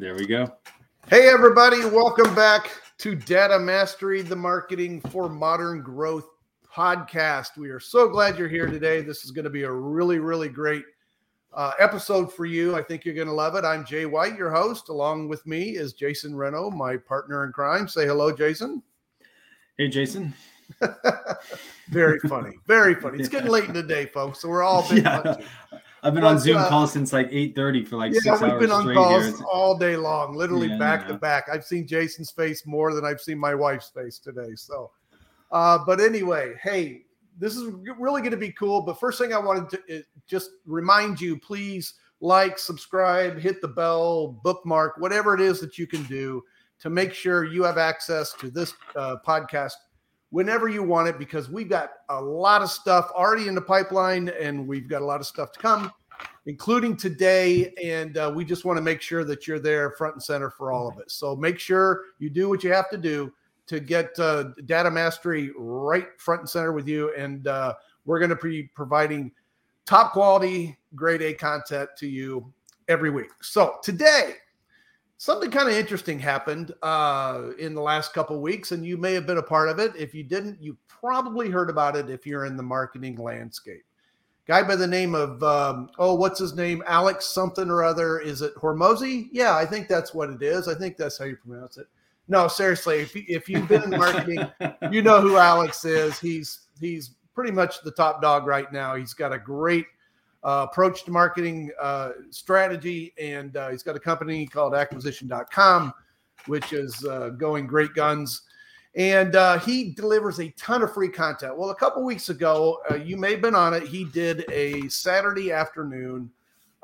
There we go. Hey, everybody, welcome back to Data Mastery, the Marketing for Modern Growth podcast. We are so glad you're here today. This is going to be a really, really great uh, episode for you. I think you're going to love it. I'm Jay White, your host. Along with me is Jason Reno, my partner in crime. Say hello, Jason. Hey, Jason. very funny. Very funny. It's getting late in the day, folks. So we're all big yeah. I've been but, on Zoom uh, calls since like 8:30 for like yeah, six we've hours. been on calls here. all day long, literally yeah, back to back. I've seen Jason's face more than I've seen my wife's face today. So, uh, but anyway, hey, this is really going to be cool. But first thing I wanted to uh, just remind you, please like, subscribe, hit the bell, bookmark, whatever it is that you can do to make sure you have access to this uh, podcast whenever you want it because we've got a lot of stuff already in the pipeline and we've got a lot of stuff to come including today. And uh, we just want to make sure that you're there front and center for all of it. So make sure you do what you have to do to get uh, data mastery right front and center with you. And uh, we're going to be providing top quality grade a content to you every week. So today something kind of interesting happened uh, in the last couple weeks, and you may have been a part of it. If you didn't, you probably heard about it if you're in the marketing landscape. Guy by the name of um, oh, what's his name? Alex something or other. Is it Hormozi? Yeah, I think that's what it is. I think that's how you pronounce it. No, seriously, if, if you've been in marketing, you know who Alex is. He's he's pretty much the top dog right now. He's got a great uh, approach to marketing uh, strategy. And uh, he's got a company called acquisition.com, which is uh, going great guns. And uh, he delivers a ton of free content. Well, a couple weeks ago, uh, you may have been on it. He did a Saturday afternoon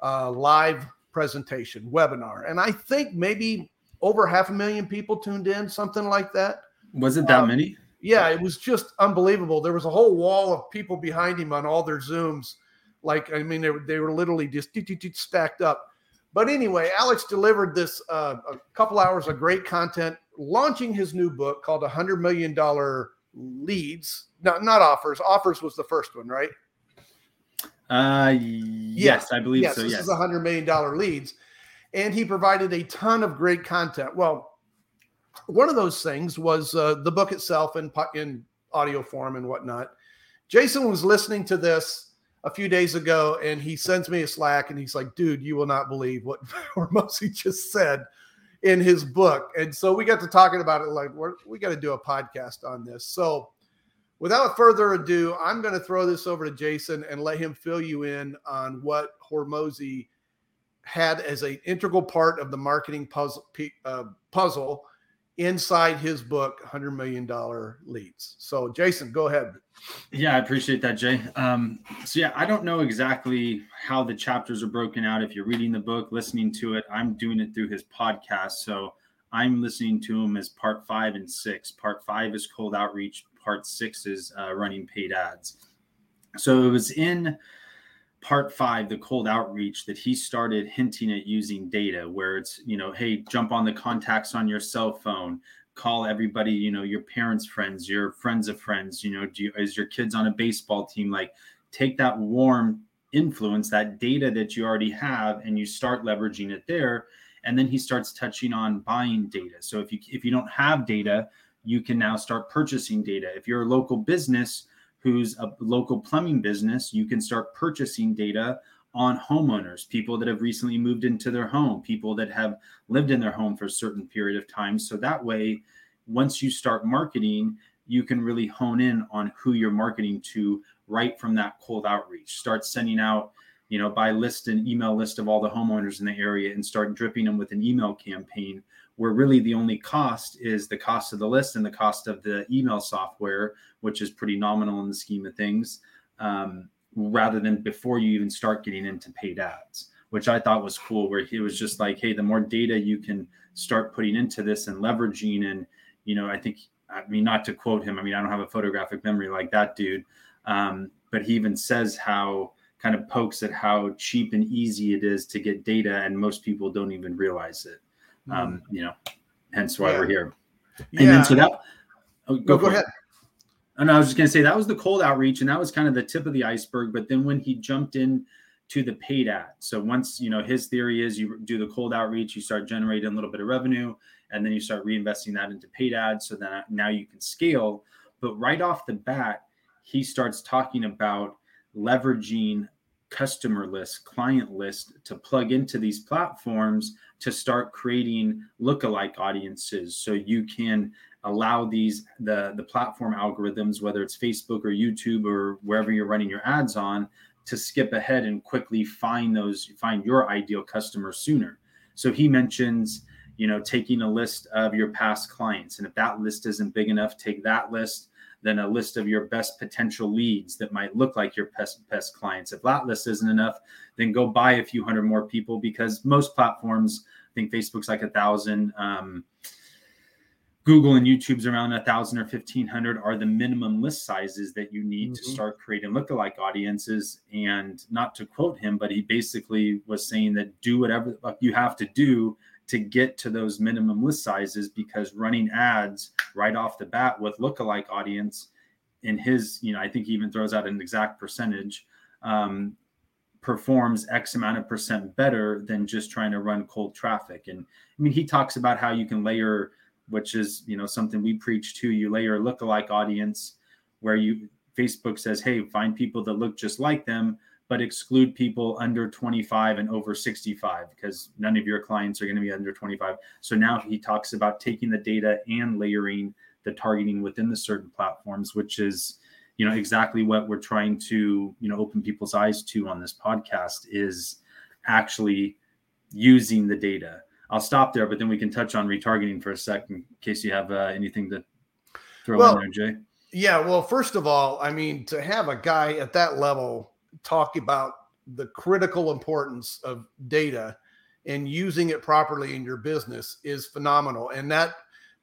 live presentation webinar. And I think maybe over half a million people tuned in, something like that. Was it that um, many? Yeah, it was just unbelievable. There was a whole wall of people behind him on all their Zooms like, I mean, they were, they were literally just stacked up. But anyway, Alex delivered this uh, a couple hours of great content, launching his new book called "A Hundred Million Dollar Leads." Not not offers. Offers was the first one, right? Uh, yes, I believe yes, so. This yes, is a hundred million dollar leads, and he provided a ton of great content. Well, one of those things was uh, the book itself in in audio form and whatnot. Jason was listening to this a few days ago and he sends me a Slack and he's like, dude, you will not believe what Hormozi just said in his book. And so we got to talking about it like, we're, we got to do a podcast on this. So without further ado, I'm going to throw this over to Jason and let him fill you in on what Hormozi had as an integral part of the marketing puzzle, uh, puzzle inside his book, $100 million leads. So, Jason, go ahead. Yeah, I appreciate that, Jay. Um, so, yeah, I don't know exactly how the chapters are broken out. If you're reading the book, listening to it, I'm doing it through his podcast. So, I'm listening to him as part five and six. Part five is cold outreach, part six is uh, running paid ads. So, it was in part five, the cold outreach, that he started hinting at using data where it's, you know, hey, jump on the contacts on your cell phone, call everybody, you know, your parents' friends, your friends of friends, you know, do you, is your kids on a baseball team? Like take that warm influence, that data that you already have, and you start leveraging it there. And then he starts touching on buying data. So if you if you don't have data, you can now start purchasing data. If you're a local business, who's a local plumbing business, you can start purchasing data on homeowners, people that have recently moved into their home, people that have lived in their home for a certain period of time. So that way, once you start marketing, you can really hone in on who you're marketing to right from that cold outreach. Start sending out, you know, by list an email list of all the homeowners in the area and start dripping them with an email campaign where really the only cost is the cost of the list and the cost of the email software, which is pretty nominal in the scheme of things, um, rather than before you even start getting into paid ads, which I thought was cool. Where he was just like, hey, the more data you can start putting into this and leveraging, and you know, I think, I mean, not to quote him, I mean, I don't have a photographic memory like that dude, um, but he even says how kind of pokes at how cheap and easy it is to get data, and most people don't even realize it um, you know, hence why yeah. we're here. And yeah. then so that oh, go, no, go ahead. And I was just going to say that was the cold outreach, and that was kind of the tip of the iceberg. But then when he jumped in to the paid ad. So once you know his theory is you do the cold outreach, you start generating a little bit of revenue, and then you start reinvesting that into paid ads. So then now you can scale. But right off the bat, he starts talking about leveraging customer list, client list to plug into these platforms to start creating lookalike audiences. So you can allow these the the platform algorithms, whether it's Facebook or YouTube or wherever you're running your ads on, to skip ahead and quickly find those find your ideal customer sooner. So he mentions, you know, taking a list of your past clients, and if that list isn't big enough, take that list then a list of your best potential leads that might look like your best, best clients. If that list isn't enough, then go buy a few hundred more people because most platforms, I think Facebook's like a thousand. Um, Google and YouTube's around a thousand or fifteen hundred are the minimum list sizes that you need mm-hmm. to start creating lookalike audiences. And not to quote him, but he basically was saying that do whatever you have to do to get to those minimum list sizes because running ads right off the bat with lookalike audience in his, you know, I think he even throws out an exact percentage, um, performs X amount of percent better than just trying to run cold traffic. And I mean, he talks about how you can layer, which is, you know, something we preach to, you layer lookalike audience where you, Facebook says, hey, find people that look just like them but exclude people under 25 and over 65 because none of your clients are going to be under 25. So now he talks about taking the data and layering the targeting within the certain platforms, which is you know exactly what we're trying to you know open people's eyes to on this podcast is actually using the data. I'll stop there, but then we can touch on retargeting for a second in case you have uh, anything to throw well, in there, Jay. Yeah, well, first of all, I mean, to have a guy at that level talk about the critical importance of data and using it properly in your business is phenomenal. And that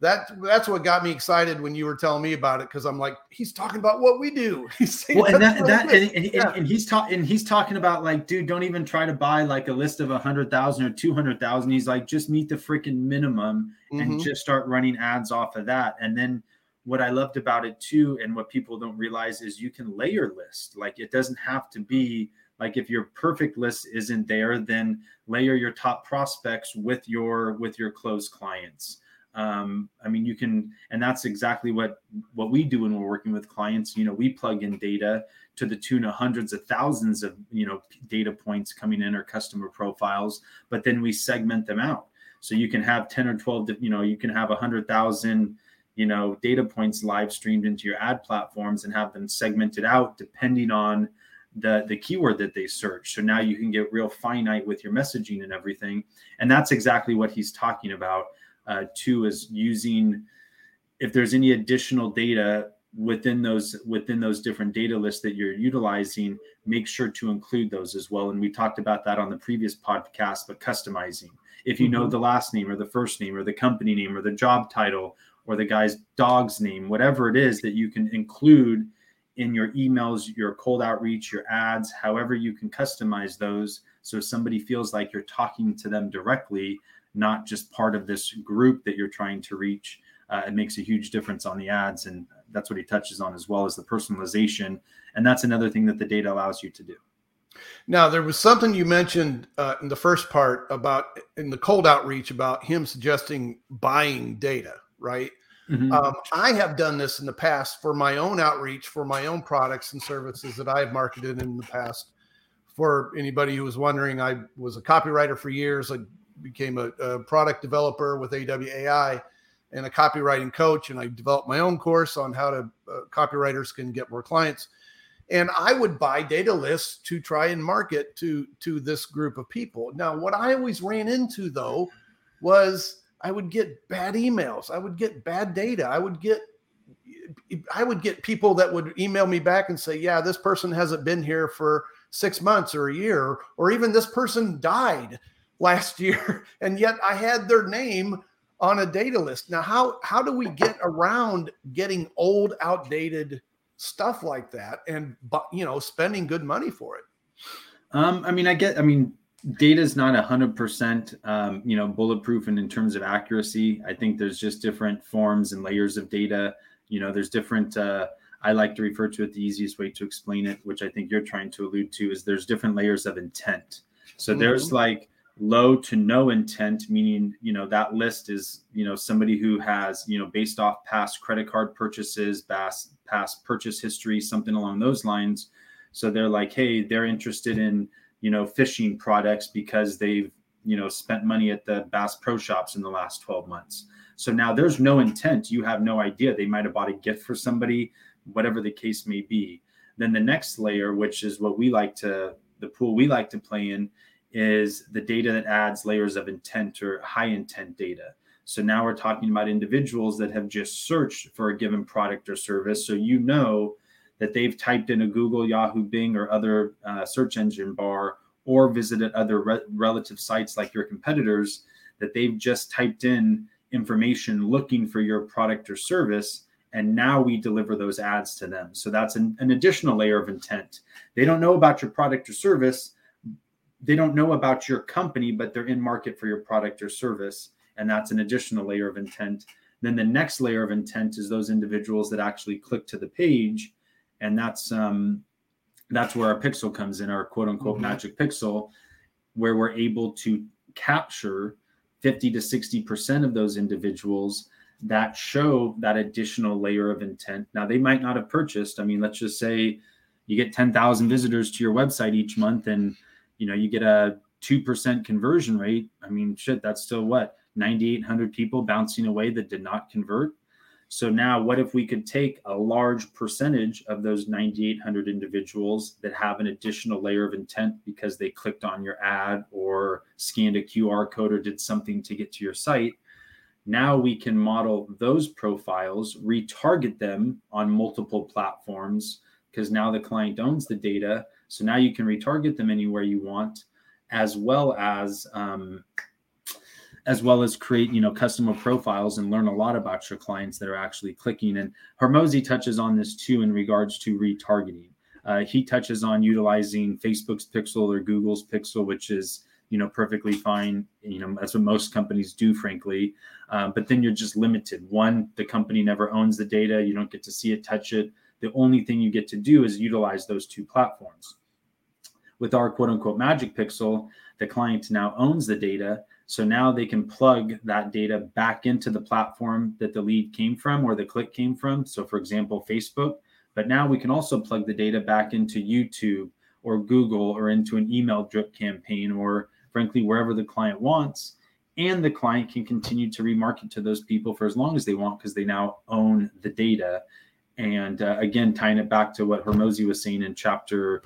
that that's what got me excited when you were telling me about it because I'm like, he's talking about what we do. He's well, and that, that and, and, yeah. and, he's talking and he's talking about like, dude, don't even try to buy like a list of a hundred thousand or two hundred thousand. He's like, just meet the freaking minimum mm-hmm. and just start running ads off of that. And then what I loved about it too, and what people don't realize is you can layer list. Like it doesn't have to be like if your perfect list isn't there, then layer your top prospects with your with your closed clients. Um, I mean, you can, and that's exactly what what we do when we're working with clients. You know, we plug in data to the tune of hundreds of thousands of you know data points coming in our customer profiles, but then we segment them out. So you can have ten or twelve. You know, you can have a hundred thousand you know data points live streamed into your ad platforms and have them segmented out depending on the the keyword that they search. So now you can get real finite with your messaging and everything. And that's exactly what he's talking about uh, too is using if there's any additional data within those within those different data lists that you're utilizing make sure to include those as well. And we talked about that on the previous podcast but customizing. If you know mm-hmm. the last name or the first name or the company name or the job title or the guy's dog's name, whatever it is that you can include in your emails, your cold outreach, your ads, however you can customize those. So somebody feels like you're talking to them directly, not just part of this group that you're trying to reach. Uh, it makes a huge difference on the ads. And that's what he touches on as well as the personalization. And that's another thing that the data allows you to do. Now, there was something you mentioned uh, in the first part about in the cold outreach about him suggesting buying data right? Mm-hmm. Um, I have done this in the past for my own outreach, for my own products and services that I have marketed in the past. For anybody who was wondering, I was a copywriter for years. I became a, a product developer with AWAI and a copywriting coach, and I developed my own course on how to uh, copywriters can get more clients. And I would buy data lists to try and market to to this group of people. Now, what I always ran into though was I would get bad emails. I would get bad data. I would get I would get people that would email me back and say, "Yeah, this person hasn't been here for 6 months or a year or even this person died last year and yet I had their name on a data list." Now, how how do we get around getting old outdated stuff like that and you know, spending good money for it? Um, I mean, I get I mean, data is not 100% um, you know bulletproof and in terms of accuracy i think there's just different forms and layers of data you know there's different uh, I like to refer to it the easiest way to explain it, which I think you're trying to allude to, is there's different layers of intent. So mm-hmm. there's like low to no intent, meaning, you know, that list is, you know, somebody who has, you know, based off past credit card purchases, past, past purchase history, something along those lines. So they're like, hey, they're interested in, you know, fishing products because they've, you know, spent money at the Bass Pro Shops in the last 12 months. So now there's no intent. You have no idea. They might have bought a gift for somebody, whatever the case may be. Then the next layer, which is what we like to, the pool we like to play in, is the data that adds layers of intent or high intent data. So now we're talking about individuals that have just searched for a given product or service. So you know that they've typed in a Google, Yahoo, Bing, or other uh, search engine bar or visited other re- relative sites like your competitors, that they've just typed in information looking for your product or service. And now we deliver those ads to them. So that's an, an additional layer of intent. They don't know about your product or service. They don't know about your company, but they're in market for your product or service. And that's an additional layer of intent. Then the next layer of intent is those individuals that actually click to the page. And that's um, that's where our pixel comes in, our quote unquote mm-hmm. magic pixel, where we're able to capture 50 to 60% of those individuals that show that additional layer of intent. Now, they might not have purchased. I mean, let's just say you get 10,000 visitors to your website each month and you know you get a 2% conversion rate. I mean, shit, that's still what 9,800 people bouncing away that did not convert. So now, what if we could take a large percentage of those 9,800 individuals that have an additional layer of intent because they clicked on your ad or scanned a QR code or did something to get to your site? Now we can model those profiles, retarget them on multiple platforms because now the client owns the data. So now you can retarget them anywhere you want, as well as um, as well as create you know customer profiles and learn a lot about your clients that are actually clicking. And Hormozi touches on this too in regards to retargeting. Uh, he touches on utilizing facebook's pixel or google's pixel which is you know perfectly fine. You know that's what most companies do frankly. Uh, but then you're just limited. One the company never owns the data. You don't get to see it touch it. The only thing you get to do is utilize those two platforms. With our quote unquote magic pixel the client now owns the data so now they can plug that data back into the platform that the lead came from or the click came from. So, for example, Facebook. But now we can also plug the data back into YouTube or Google or into an email drip campaign or, frankly, wherever the client wants. And the client can continue to remarket to those people for as long as they want because they now own the data. And uh, again, tying it back to what Hormozi was saying in chapter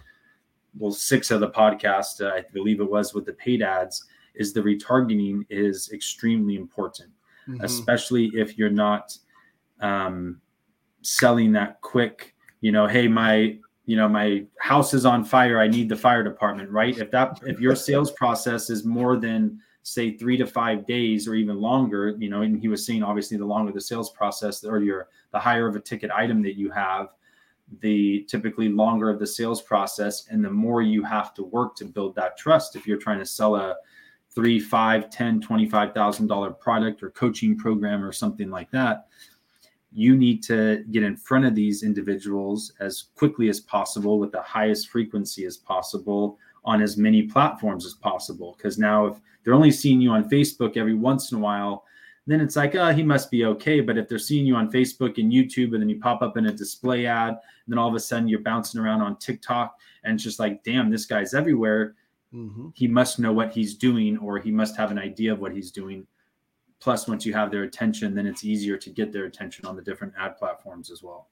well six of the podcast, uh, I believe it was with the paid ads is the retargeting is extremely important, mm-hmm. especially if you're not um, selling that quick. You know, hey, my you know my house is on fire. I need the fire department, right? If that if your sales process is more than say three to five days or even longer, you know, and he was saying obviously the longer the sales process or your the higher of a ticket item that you have, the typically longer of the sales process and the more you have to work to build that trust if you're trying to sell a three, five, ten, twenty-five thousand dollar product or coaching program or something like that, you need to get in front of these individuals as quickly as possible with the highest frequency as possible on as many platforms as possible. Because now, if they're only seeing you on Facebook every once in a while, then it's like, oh, he must be okay. But if they're seeing you on Facebook and YouTube, and then you pop up in a display ad, and then all of a sudden you're bouncing around on TikTok, and it's just like, damn, this guy's everywhere mm-hmm. he must know what he's doing or he must have an idea of what he's doing. Plus once you have their attention then it's easier to get their attention on the different ad platforms as well.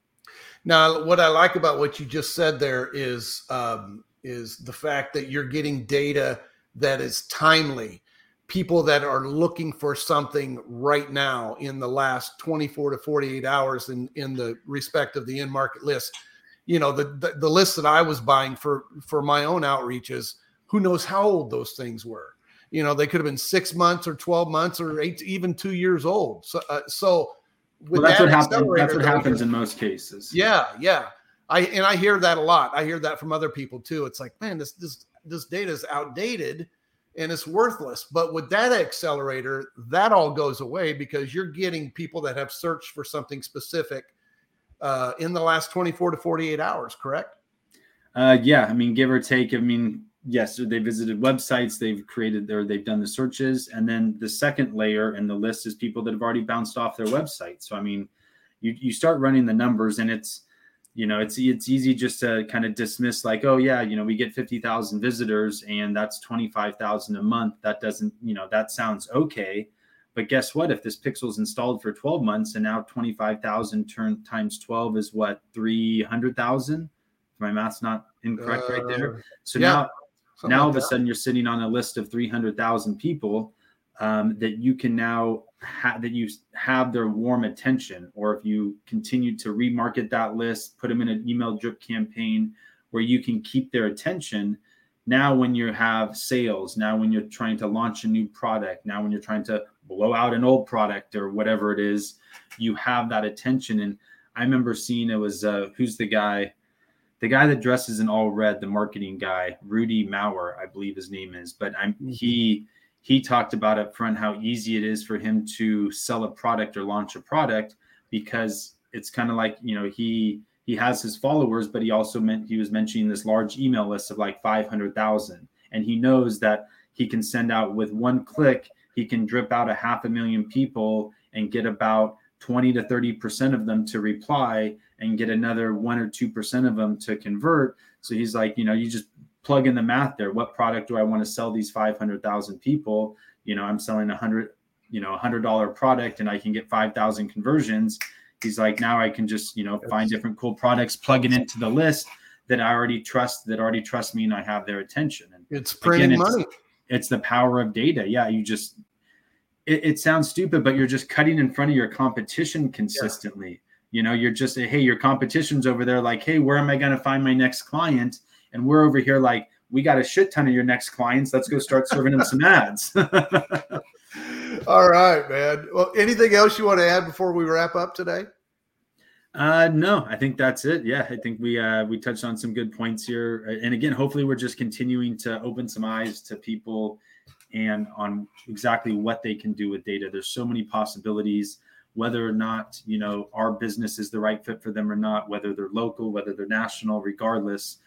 Now what i like about what you just said there is um, is the fact that you're getting data that is timely. People that are looking for something right now in the last 24 to 48 hours in in the respect of the in market list. You know the, the the list that i was buying for for my own outreaches who knows how old those things were? You know they could have been six months or 12 months or eight even two years old. So uh, so well, that's, that what happens, that's what happens in most cases. Yeah yeah. I and i hear that a lot. I hear that from other people too. It's like man this this this data is outdated and it's worthless. But with data accelerator that all goes away because you're getting people that have searched for something specific uh, in the last 24 to 48 hours, correct? Uh, yeah, I mean, give or take. I mean, yes, they visited websites, they've created their, they've done the searches, and then the second layer in the list is people that have already bounced off their website. So I mean, you you start running the numbers, and it's you know it's it's easy just to kind of dismiss like oh yeah you know we get 50,000 visitors and that's 25,000 a month. That doesn't you know that sounds okay. But guess what? If this pixel's installed for 12 months and now 25,000 turn times 12 is what 300,000 my math's not incorrect uh, right there. Uh, so yeah, now now all of a sudden you're sitting on a list of 300,000 people um, that you can now ha- that you have their warm attention, or if you continue to remarket that list, put them in an email drip campaign where you can keep their attention. Now, when you have sales, now when you're trying to launch a new product, now when you're trying to blow out an old product or whatever it is, you have that attention. And I remember seeing it was uh, who's the guy, the guy that dresses in all red, the marketing guy, Rudy Mawer, I believe his name is. But I'm mm-hmm. he he talked about up front how easy it is for him to sell a product or launch a product because it's kind of like you know he he has his followers but he also meant he was mentioning this large email list of like 500,000 and he knows that he can send out with one click he can drip out a half a million people and get about 20 to 30% of them to reply and get another 1 or 2% of them to convert so he's like you know you just plug in the math there. What product do I want to sell these 500,000 people? You know, I'm selling a hundred, you know, a hundred dollar product and I can get 5,000 conversions. He's like, now I can just, you know, find different cool products, plug it into the list that I already trust, that already trust me and I have their attention. And it's printing again, money. It's the power of data. Yeah. You just, it, it, sounds stupid, but you're just cutting in front of your competition consistently. You know, you're just, hey, your competition's over there like, hey, where am I going to find my next client? and we're over here like we got a shit ton of your next clients. Let's go start serving them some ads. All right, man. Well, anything else you want to add before we wrap up today? Uh, no, I think that's it. Yeah, I think we uh, we touched on some good points here, and again, hopefully, we're just continuing to open some eyes to people and on exactly what they can do with data. There's so many possibilities. Whether or not you know our business is the right fit for them or not, whether they're local, whether they're national, regardless,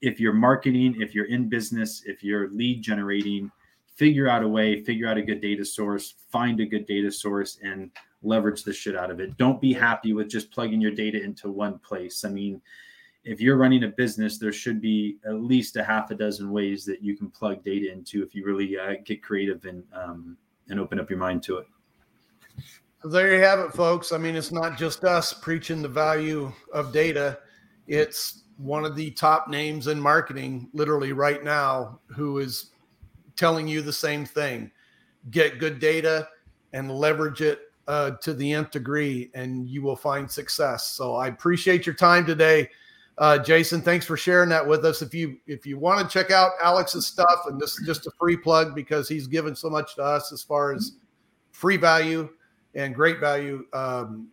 if you're marketing, if you're in business, if you're lead generating, figure out a way, figure out a good data source, find a good data source, and leverage the shit out of it. Don't be happy with just plugging your data into one place. I mean, if you're running a business, there should be at least a half a dozen ways that you can plug data into if you really uh, get creative and um, and open up your mind to it. There you have it, folks. I mean, it's not just us preaching the value of data; it's one of the top names in marketing literally right now who is telling you the same thing. Get good data and leverage it uh, to the nth degree and you will find success. So i appreciate your time today. Uh, jason thanks for sharing that with us. If you if you want to check out alex's stuff and this is just a free plug because he's given so much to us as far as free value and great value. Um,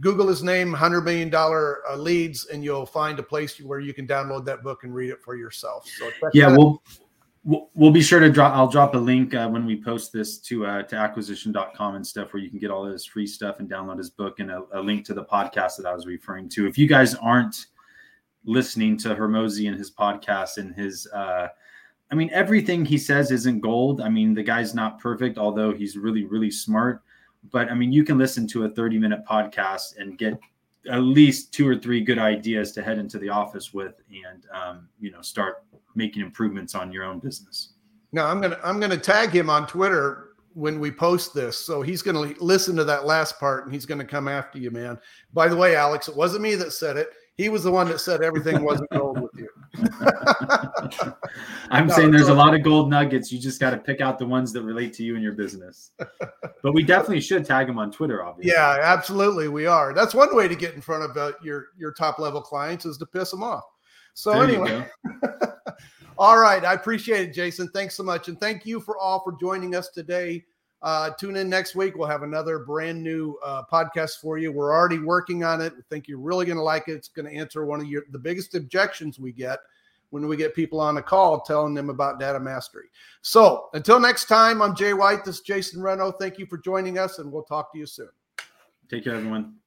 Google his name, $100 million uh, leads, and you'll find a place where you can download that book and read it for yourself. So yeah, we'll, we'll be sure to drop, I'll drop a link uh, when we post this to, uh, to acquisition.com and stuff where you can get all this free stuff and download his book and a, a link to the podcast that I was referring to. If you guys aren't listening to Hormozi and his podcast and his, uh, I mean, everything he says isn't gold. I mean, the guy's not perfect, although he's really, really smart but I mean, you can listen to a 30 minute podcast and get at least two or three good ideas to head into the office with and, um, you know, start making improvements on your own business. Now I'm going to, I'm going to tag him on Twitter when we post this. So he's going to listen to that last part and he's going to come after you, man. By the way, Alex, it wasn't me that said it. He was the one that said everything wasn't gold. I'm no, saying there's a lot of gold nuggets. You just got to pick out the ones that relate to you and your business. but we definitely should tag them on Twitter, obviously. Yeah, absolutely. We are. That's one way to get in front of uh, your your top level clients is to piss them off. So there anyway. all right. I appreciate it, Jason. Thanks so much. And thank you for all for joining us today. Uh, tune in next week. We'll have another brand new uh, podcast for you. We're already working on it. We think you're really going to like it. It's going to answer one of your the biggest objections we get when we get people on the call telling them about data mastery. So until next time, I'm Jay White. This is Jason Reno. Thank you for joining us, and we'll talk to you soon. Take care, everyone.